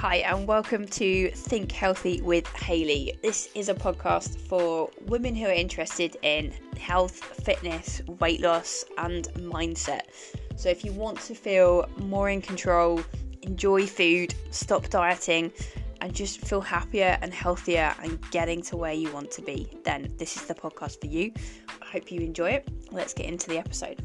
Hi, and welcome to Think Healthy with Hayley. This is a podcast for women who are interested in health, fitness, weight loss, and mindset. So, if you want to feel more in control, enjoy food, stop dieting, and just feel happier and healthier and getting to where you want to be, then this is the podcast for you. I hope you enjoy it. Let's get into the episode.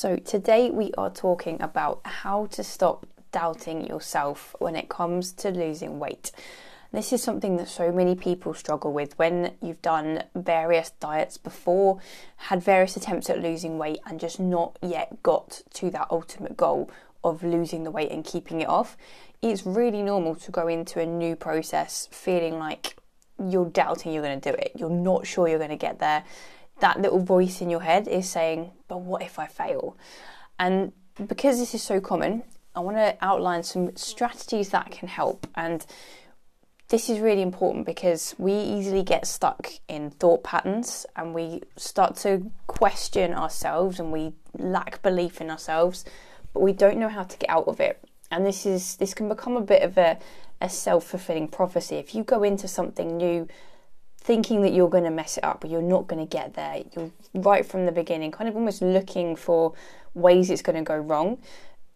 So, today we are talking about how to stop doubting yourself when it comes to losing weight. This is something that so many people struggle with when you've done various diets before, had various attempts at losing weight, and just not yet got to that ultimate goal of losing the weight and keeping it off. It's really normal to go into a new process feeling like you're doubting you're going to do it, you're not sure you're going to get there. That little voice in your head is saying, But what if I fail? And because this is so common, I want to outline some strategies that can help. And this is really important because we easily get stuck in thought patterns and we start to question ourselves and we lack belief in ourselves, but we don't know how to get out of it. And this is this can become a bit of a, a self-fulfilling prophecy. If you go into something new thinking that you're going to mess it up, but you're not going to get there, you're right from the beginning, kind of almost looking for ways it's going to go wrong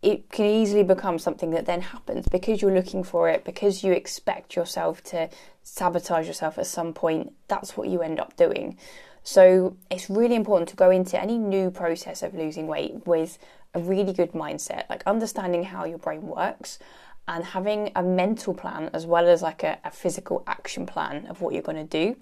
it can easily become something that then happens because you're looking for it, because you expect yourself to sabotage yourself at some point. That's what you end up doing. So it's really important to go into any new process of losing weight with a really good mindset, like understanding how your brain works and having a mental plan as well as like a, a physical action plan of what you're going to do.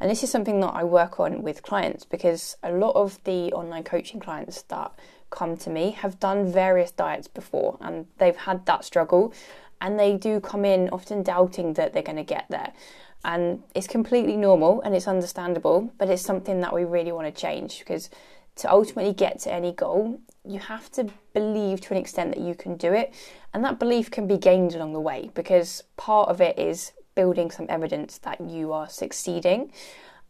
And this is something that I work on with clients because a lot of the online coaching clients that come to me have done various diets before and they've had that struggle and they do come in often doubting that they're going to get there. And it's completely normal and it's understandable, but it's something that we really want to change because to ultimately get to any goal, you have to believe to an extent that you can do it. And that belief can be gained along the way because part of it is building some evidence that you are succeeding.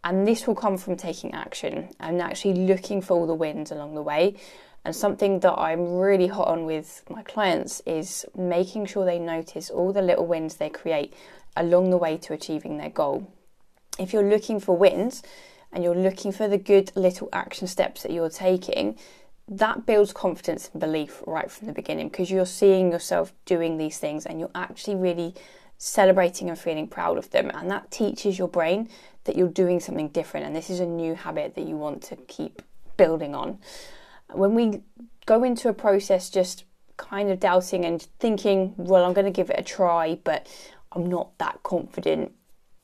And this will come from taking action and actually looking for all the wins along the way and something that I'm really hot on with my clients is making sure they notice all the little wins they create along the way to achieving their goal. If you're looking for wins and you're looking for the good little action steps that you're taking, that builds confidence and belief right from the beginning because you're seeing yourself doing these things and you're actually really celebrating and feeling proud of them. And that teaches your brain that you're doing something different and this is a new habit that you want to keep building on when we go into a process just kind of doubting and thinking, well, I'm going to give it a try, but I'm not that confident.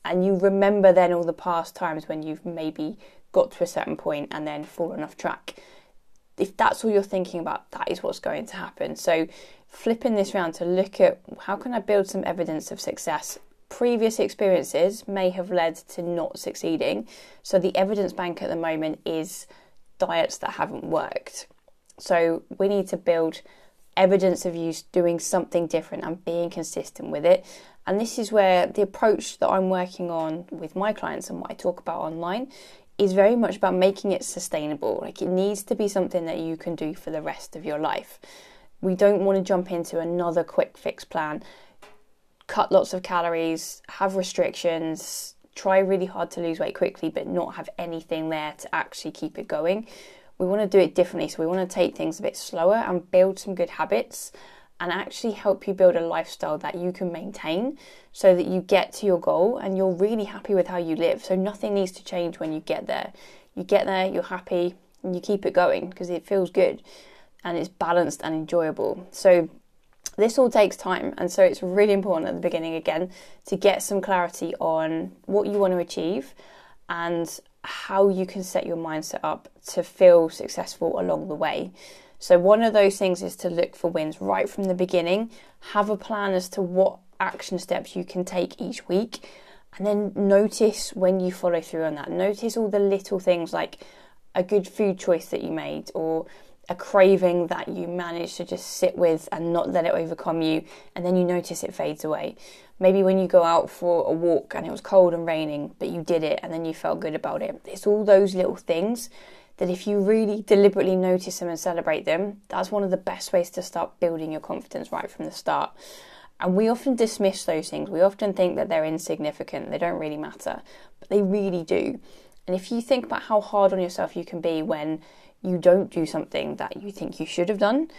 And you remember then all the past times when you've maybe got to a certain point and then fallen off track. If that's all you're thinking about, that is what's going to happen. So, flipping this around to look at how can I build some evidence of success previous experiences may have led to not succeeding. So the evidence bank at the moment is diets that haven't worked. So we need to build evidence of you doing something different and being consistent with it. And this is where the approach that I'm working on with my clients and what I talk about online is very much about making it sustainable. Like it needs to be something that you can do for the rest of your life. We don't want to jump into another quick fix plan, cut lots of calories, have restrictions, try really hard to lose weight quickly but not have anything there to actually keep it going. We want to do it differently. So we want to take things a bit slower and build some good habits and actually help you build a lifestyle that you can maintain so that you get to your goal and you're really happy with how you live. So nothing needs to change when you get there. You get there, you're happy, and you keep it going because it feels good and it's balanced and enjoyable. So this all takes time, and so it's really important at the beginning again to get some clarity on what you want to achieve and how you can set your mindset up to feel successful along the way. So, one of those things is to look for wins right from the beginning, have a plan as to what action steps you can take each week, and then notice when you follow through on that. Notice all the little things like a good food choice that you made, or a craving that you manage to just sit with and not let it overcome you, and then you notice it fades away. Maybe when you go out for a walk and it was cold and raining, but you did it and then you felt good about it. It's all those little things that if you really deliberately notice them and celebrate them, that's one of the best ways to start building your confidence right from the start. And we often dismiss those things. We often think that they're insignificant, they don't really matter, but they really do. And if you think about how hard on yourself you can be when you don't do something that you think you should have done,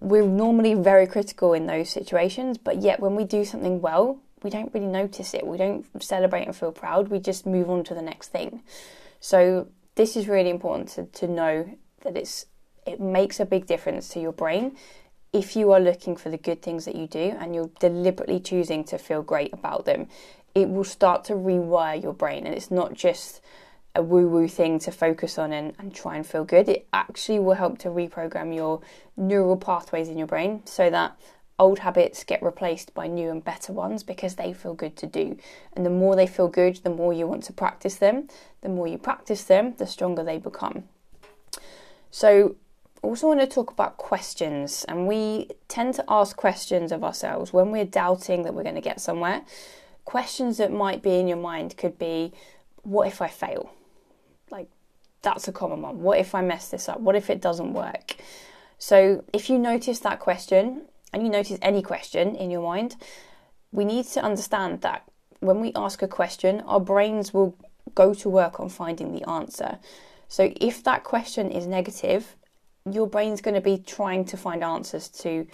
we're normally very critical in those situations, but yet when we do something well, we don't really notice it. We don't celebrate and feel proud. We just move on to the next thing. So this is really important to, to know that it's it makes a big difference to your brain if you are looking for the good things that you do and you're deliberately choosing to feel great about them, it will start to rewire your brain. And it's not just a woo woo thing to focus on and, and try and feel good. It actually will help to reprogram your neural pathways in your brain so that old habits get replaced by new and better ones because they feel good to do. And the more they feel good, the more you want to practice them. The more you practice them, the stronger they become. So, also want to talk about questions, and we tend to ask questions of ourselves when we're doubting that we're going to get somewhere. Questions that might be in your mind could be, What if I fail? Like, that's a common one. What if I mess this up? What if it doesn't work? So, if you notice that question, and you notice any question in your mind, we need to understand that when we ask a question, our brains will go to work on finding the answer. So, if that question is negative, your brain's going to be trying to find answers to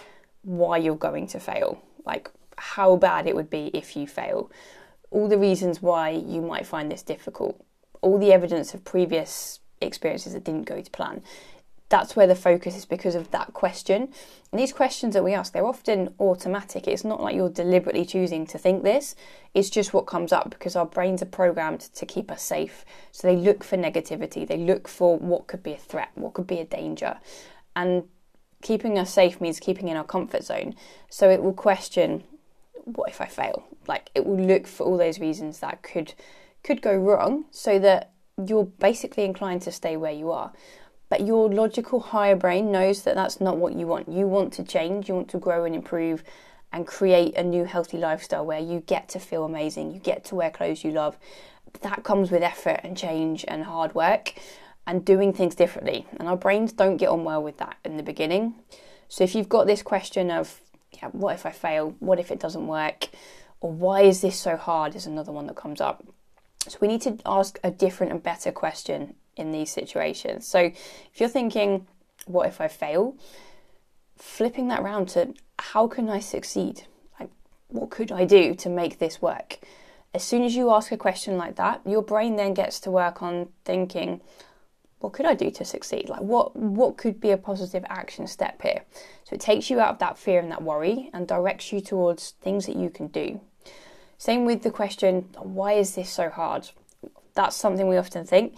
why you're going to fail, like how bad it would be if you fail, all the reasons why you might find this difficult, all the evidence of previous experiences that didn't go to plan that's where the focus is because of that question. And these questions that we ask, they're often automatic. It's not like you're deliberately choosing to think this, it's just what comes up because our brains are programmed to keep us safe. So they look for negativity, they look for what could be a threat, what could be a danger. And keeping us safe means keeping in our comfort zone. So it will question, what if I fail? Like it will look for all those reasons that could could go wrong so that you're basically inclined to stay where you are. But your logical higher brain knows that that's not what you want. You want to change, you want to grow and improve and create a new healthy lifestyle where you get to feel amazing, you get to wear clothes you love. That comes with effort and change and hard work and doing things differently. And our brains don't get on well with that in the beginning. So if you've got this question of, yeah, what if I fail? What if it doesn't work? Or why is this so hard? Is another one that comes up. So we need to ask a different and better question in these situations. So if you're thinking, what if I fail? Flipping that around to how can I succeed? Like, what could I do to make this work? As soon as you ask a question like that, your brain then gets to work on thinking, what could I do to succeed? Like what what could be a positive action step here? So it takes you out of that fear and that worry and directs you towards things that you can do. Same with the question, why is this so hard? That's something we often think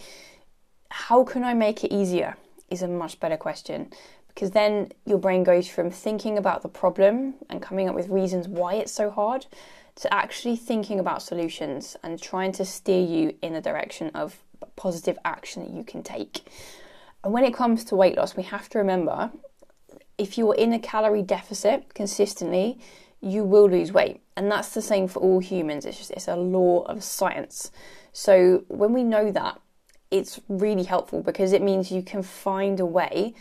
how can I make it easier is a much better question because then your brain goes from thinking about the problem and coming up with reasons why it's so hard to actually thinking about solutions and trying to steer you in the direction of positive action that you can take. And when it comes to weight loss, we have to remember if you're in a calorie deficit consistently, you will lose weight. And that's the same for all humans. It's just it's a law of science. So when we know that, it's really helpful because it means you can find a way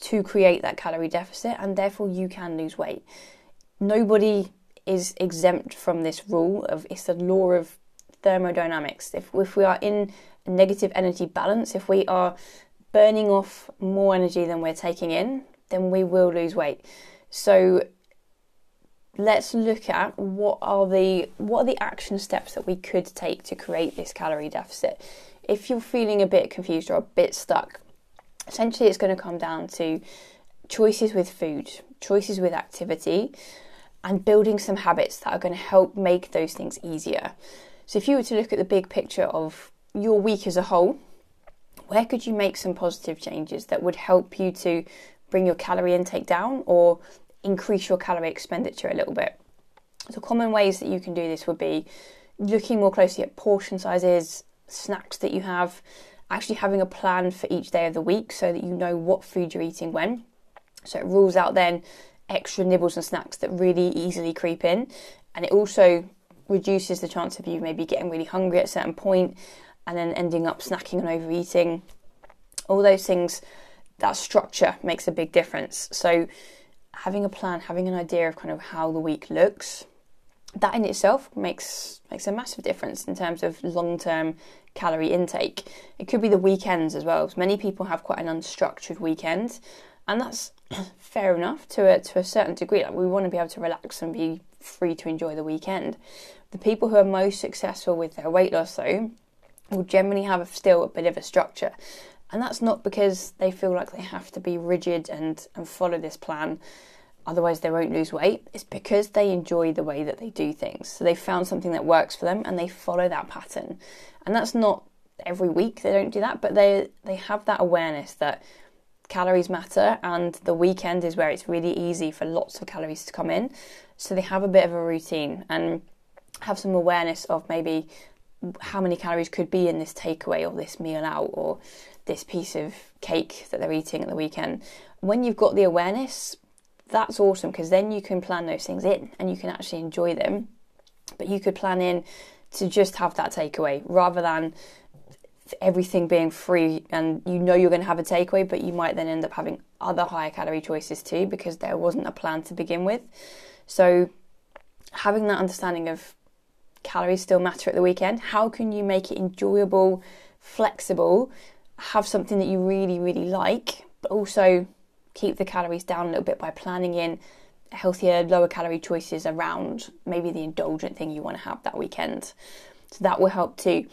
to create that calorie deficit and therefore you can lose weight. Nobody is exempt from this rule of it's the law of thermodynamics. If, if we are in a negative energy balance, if we are burning off more energy than we're taking in, then we will lose weight. So let's look at what are the what are the action steps that we could take to create this calorie deficit if you're feeling a bit confused or a bit stuck, essentially it's going to come down to choices with food, choices with activity, and building some habits that are going to help make those things easier. So, if you were to look at the big picture of your week as a whole, where could you make some positive changes that would help you to bring your calorie intake down or increase your calorie expenditure a little bit? So, common ways that you can do this would be looking more closely at portion sizes, snacks that you have, actually having a plan for each day of the week so that you know what food you're eating when. So it rules out then extra nibbles and snacks that really easily creep in, and it also reduces the chance of you maybe getting really hungry at a certain point and then ending up snacking and overeating. All those things, that structure makes a big difference. So, having a plan, having an idea of kind of how the week looks, that in itself makes makes a massive difference in terms of long term calorie intake. It could be the weekends as well. Many people have quite an unstructured weekend, and that's fair enough to a to a certain degree. Like we want to be able to relax and be free to enjoy the weekend. The people who are most successful with their weight loss, though, will generally have still a bit of a structure. And that's not because they feel like they have to be rigid and, and follow this plan, otherwise, they won't lose weight. It's because they enjoy the way that they do things. So they found something that works for them and they follow that pattern. And that's not every week they don't do that, but they, they have that awareness that calories matter and the weekend is where it's really easy for lots of calories to come in. So they have a bit of a routine and have some awareness of maybe how many calories could be in this takeaway or this meal out or this piece of cake that they're eating at the weekend. When you've got the awareness, that's awesome because then you can plan those things in and you can actually enjoy them. But you could plan in to just have that takeaway rather than everything being free and you know you're going to have a takeaway, but you might then end up having other higher calorie choices too because there wasn't a plan to begin with. So, having that understanding of calories still matter at the weekend, how can you make it enjoyable, flexible, have something that you really, really like, but also keep the calories down a little bit by planning in healthier, lower calorie choices around maybe the indulgent thing you want to have that weekend. So that will help too.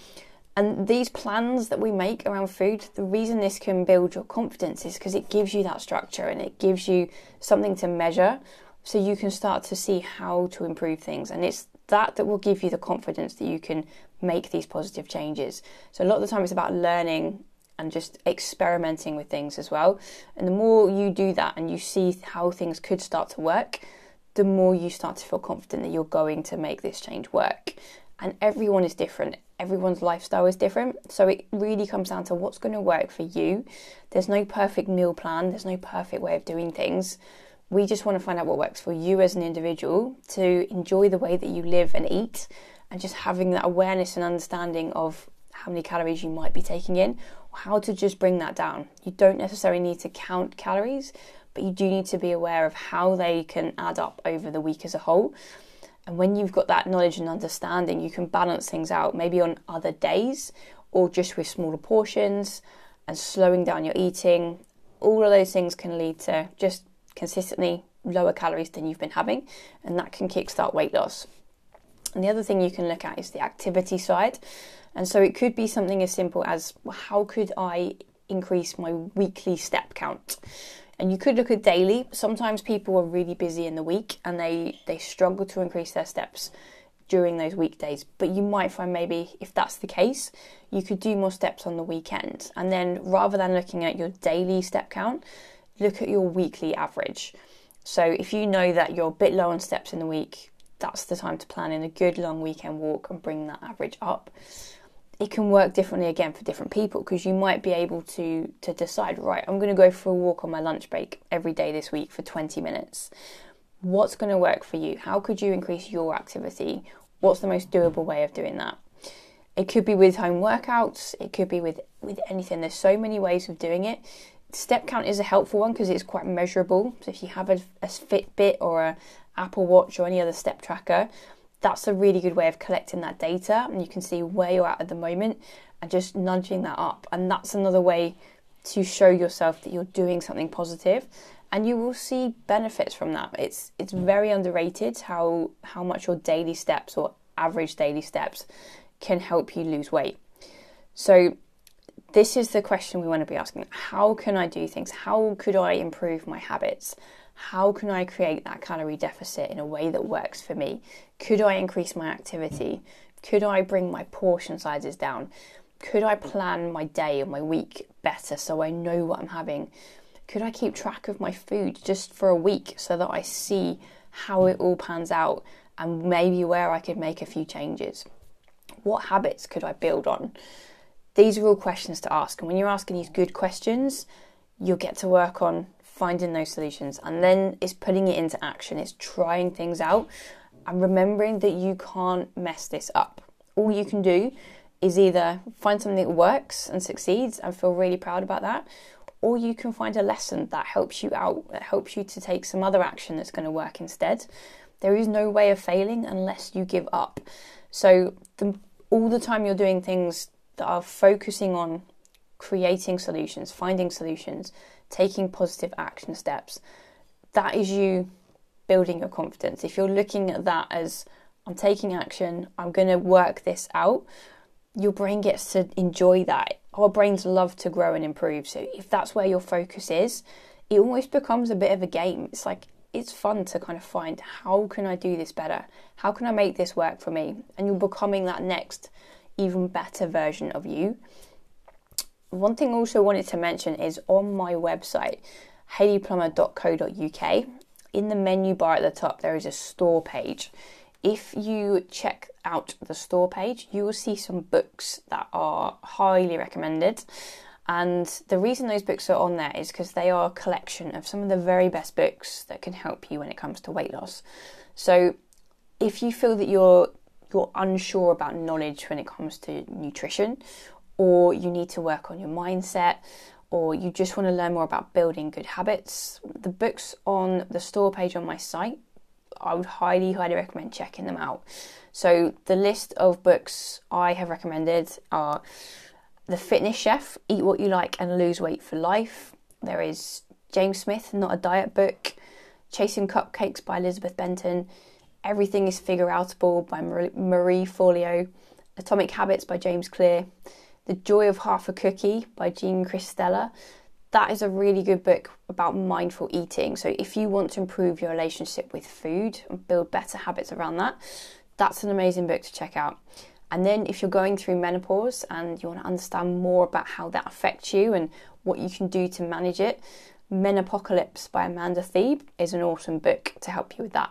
And these plans that we make around food, the reason this can build your confidence is because it gives you that structure and it gives you something to measure so you can start to see how to improve things. And it's that that will give you the confidence that you can make these positive changes. So a lot of the time it's about learning and just experimenting with things as well. And the more you do that and you see how things could start to work, the more you start to feel confident that you're going to make this change work. And everyone is different everyone's lifestyle is different. So it really comes down to what's going to work for you. There's no perfect meal plan, there's no perfect way of doing things. We just want to find out what works for you as an individual to enjoy the way that you live and eat and just having that awareness and understanding of how many calories you might be taking in, how to just bring that down. You don't necessarily need to count calories, but you do need to be aware of how they can add up over the week as a whole and when you've got that knowledge and understanding, you can balance things out maybe on other days or just with smaller portions and slowing down your eating. All of those things can lead to just consistently lower calories than you've been having, and that can kickstart weight loss. And the other thing you can look at is the activity side. And so it could be something as simple as how could I increase my weekly step count? And you could look at daily. Sometimes people are really busy in the week and they, they struggle to increase their steps during those weekdays. But you might find maybe if that's the case, you could do more steps on the weekend. And then rather than looking at your daily step count, look at your weekly average. So if you know that you're a bit low on steps in the week, that's the time to plan in a good long weekend walk and bring that average up it can work differently again for different people because you might be able to to decide right i'm going to go for a walk on my lunch break every day this week for 20 minutes. What's going to work for you? How could you increase your activity? What's the most doable way of doing that? It could be with home workouts it could be with with anything. There's so many ways of doing it. Step count is a helpful one because it's quite measurable. So if you have a, a fitbit or a apple watch or any other step tracker that's a really good way of collecting that data and you can see where you're at at the moment and just nudging that up. And that's another way to show yourself that you're doing something positive and you will see benefits from that. It's it's very underrated how how much your daily steps or average daily steps can help you lose weight. So this is the question we want to be asking. How can i do things? How could i improve my habits how can I create that calorie deficit in a way that works for me? Could I increase my activity? Could I bring my portion sizes down? Could I plan my day or my week better so I know what I'm having? Could I keep track of my food just for a week so that I see how it all pans out and maybe where I could make a few changes? What habits could I build on? These are all questions to ask, and when you're asking these good questions, you'll get to work on finding those solutions and then it's putting it into action it's trying things out and remembering that you can't mess this up all you can do is either find something that works and succeeds and feel really proud about that, or you can find a lesson that helps you out, that helps you to take some other action that's going to work instead. There is no way of failing unless you give up. So, the, all the time you're doing things that are focusing on creating solutions, finding solutions, taking positive action steps, that is you building your confidence. If you're looking at that as I'm taking action, I'm going to work this out, your brain gets to enjoy that. Our brains love to grow and improve. So if that's where your focus is, it almost becomes a bit of a game. It's like it's fun to kind of find how can I do this better? How can I make this work for me? And you're becoming that next even better version of you. One thing I also wanted to mention is on my website, hayleyplummer.co.uk, in the menu bar at the top, there is a store page. If you check out the store page, you will see some books that are highly recommended. And the reason those books are on there is because they are a collection of some of the very best books that can help you when it comes to weight loss. So if you feel that you're you're unsure about knowledge when it comes to nutrition, or you need to work on your mindset, or you just want to learn more about building good habits, the books on the store page on my site, I would highly, highly recommend checking them out. So, the list of books I have recommended are The Fitness Chef Eat What You Like and Lose Weight for Life. There is James Smith, Not a Diet Book, Chasing Cupcakes by Elizabeth Benton, Everything is Figure Outable by Marie Forleo, Atomic Habits by James Clear, The Joy of Half a Cookie by Jean Kristeller. That is a really good book about mindful eating. So, if you want to improve your relationship with food and build better habits around that, that's an amazing book to check out. And then, if you're going through menopause and you want to understand more about how that affects you and what you can do to manage it, Menopocalypse by Amanda Thebe is an awesome book to help you with that.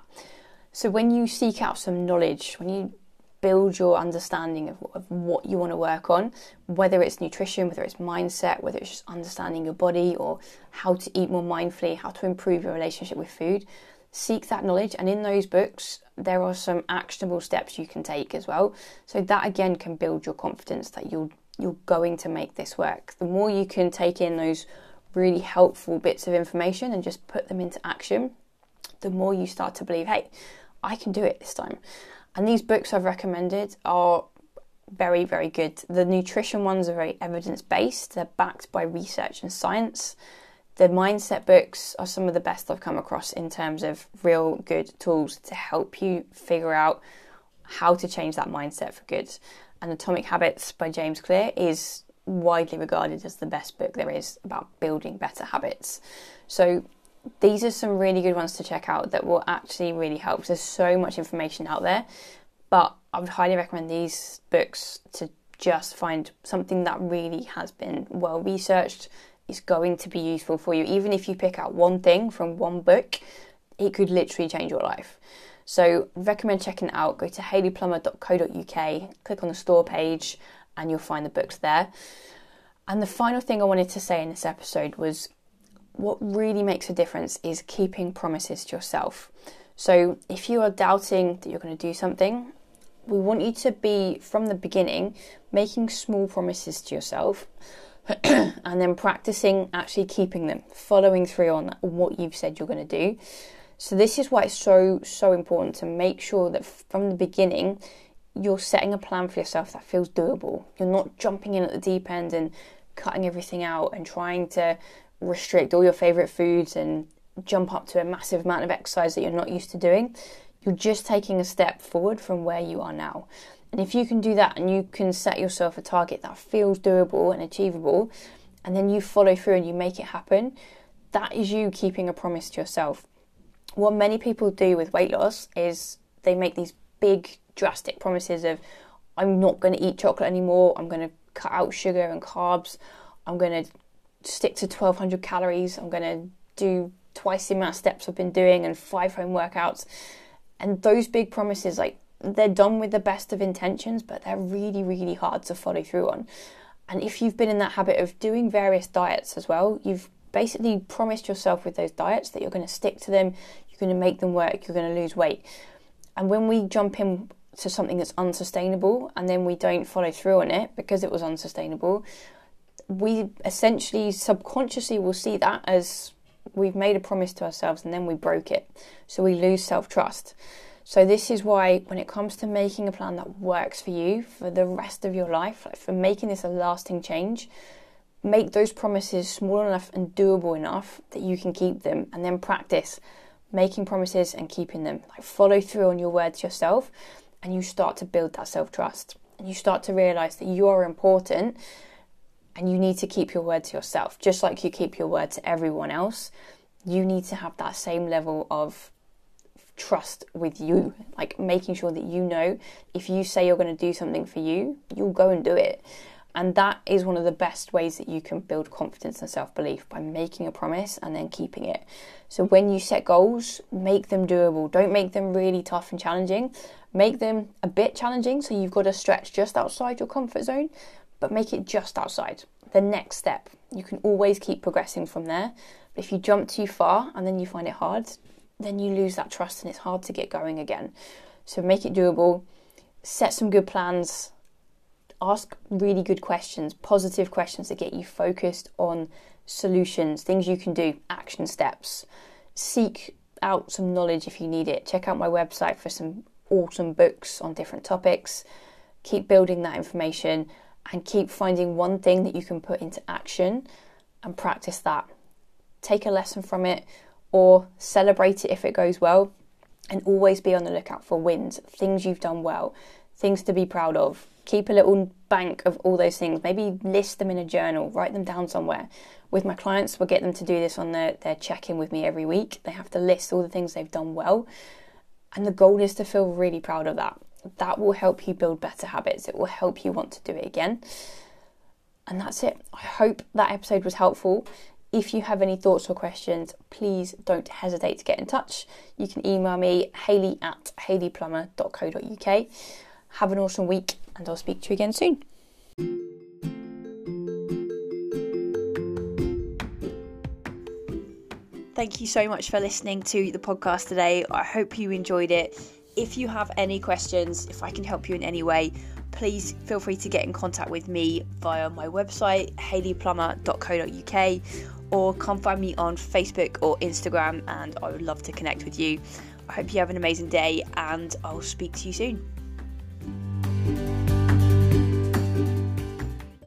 So, when you seek out some knowledge, when you build your understanding of, of, what you want to work on, whether it's nutrition, whether it's mindset, whether it's just understanding your body or how to eat more mindfully, how to improve your relationship with food, seek that knowledge. And in those books, there are some actionable steps you can take as well. So that again can build your confidence that you'll you're going to make this work. The more you can take in those really helpful bits of information and just put them into action, the more you start to believe, hey, I can do it this time. And these books I've recommended are very, very good. The nutrition ones are very evidence based, they're backed by research and science. The mindset books are some of the best I've come across in terms of real good tools to help you figure out how to change that mindset for good. And Atomic Habits by James Clear is widely regarded as the best book there is about building better habits. So these are some really good ones to check out that will actually really help. There's so much information out there, but I would highly recommend these books to just find something that really has been well researched, is going to be useful for you. Even if you pick out one thing from one book, it could literally change your life. So, recommend checking it out. Go to hayleyplummer.co.uk, click on the store page, and you'll find the books there. And the final thing I wanted to say in this episode was what really makes a difference is keeping promises to yourself. So if you are doubting that you're going to do something, we want you to be from the beginning making small promises to yourself and then practicing actually keeping them, following through on what you've said you're going to do. So this is why it's so so important to make sure that from the beginning you're setting a plan for yourself that feels doable. You're not jumping in at the deep end and cutting everything out and trying to restrict all your favorite foods and jump up to a massive amount of exercise that you're not used to doing. You're just taking a step forward from where you are now. And if you can do that and you can set yourself a target that feels doable and achievable, and then you follow through and you make it happen, that is you keeping a promise to yourself. What many people do with weight loss is they make these big, drastic promises of, I'm not going to eat chocolate anymore, I'm going to cut out sugar and carbs, I'm going to stick to 1200 calories. I'm going to do twice the amount of steps I've been doing and five home workouts. And those big promises, like they're done with the best of intentions, but they're really, really hard to follow through on. And if you've been in that habit of doing various diets as well, you've basically promised yourself with those diets that you're going to stick to them, you're going to make them work, you're going to lose weight. And when we jump in to something that's unsustainable and then we don't follow through on it because it was unsustainable, we essentially subconsciously will see that as we've made a promise to ourselves and then we broke it. So we lose self trust. So, this is why, when it comes to making a plan that works for you for the rest of your life, like for making this a lasting change, make those promises small enough and doable enough that you can keep them and then practice making promises and keeping them. Like, follow through on your words yourself and you start to build that self trust and you start to realize that you are important and you need to keep your word to yourself just like you keep your word to everyone else you need to have that same level of trust with you like making sure that you know if you say you're going to do something for you you'll go and do it and that is one of the best ways that you can build confidence and self belief by making a promise and then keeping it. So, when you set goals, make them doable. Don't make them really tough and challenging. Make them a bit challenging so you've got to stretch just outside your comfort zone, but make it just outside. The next step. You can always keep progressing from there. But if you jump too far and then you find it hard, then you lose that trust and it's hard to get going again. So, make it doable. Set some good plans ask really good questions, positive questions that get you focused on solutions, things you can do, action steps. Seek out some knowledge if you need it. Check out my website for some awesome books on different topics. Keep building that information and keep finding one thing that you can put into action and practice that. Take a lesson from it or celebrate it if it goes well and always be on the lookout for wins, things you've done well, things to be proud of keep a little bank of all those things. Maybe list them in a journal, write them down somewhere. With my clients, we'll get them to do this on their, their check in with me every week. They have to list all the things they've done well. And the goal is to feel really proud of that. That will help you build better habits. It will help you want to do it again. And that's it. I hope that episode was helpful. If you have any thoughts or questions, please don't hesitate to get in touch. You can email me, hayley at hayleyplummer.co.uk. Have an awesome week and I'll speak to you again soon. Thank you so much for listening to the podcast today. I hope you enjoyed it. If you have any questions, if I can help you in any way, please feel free to get in contact with me via my website, hayleyplummer.co.uk, or come find me on Facebook or Instagram, and I would love to connect with you. I hope you have an amazing day, and I'll speak to you soon.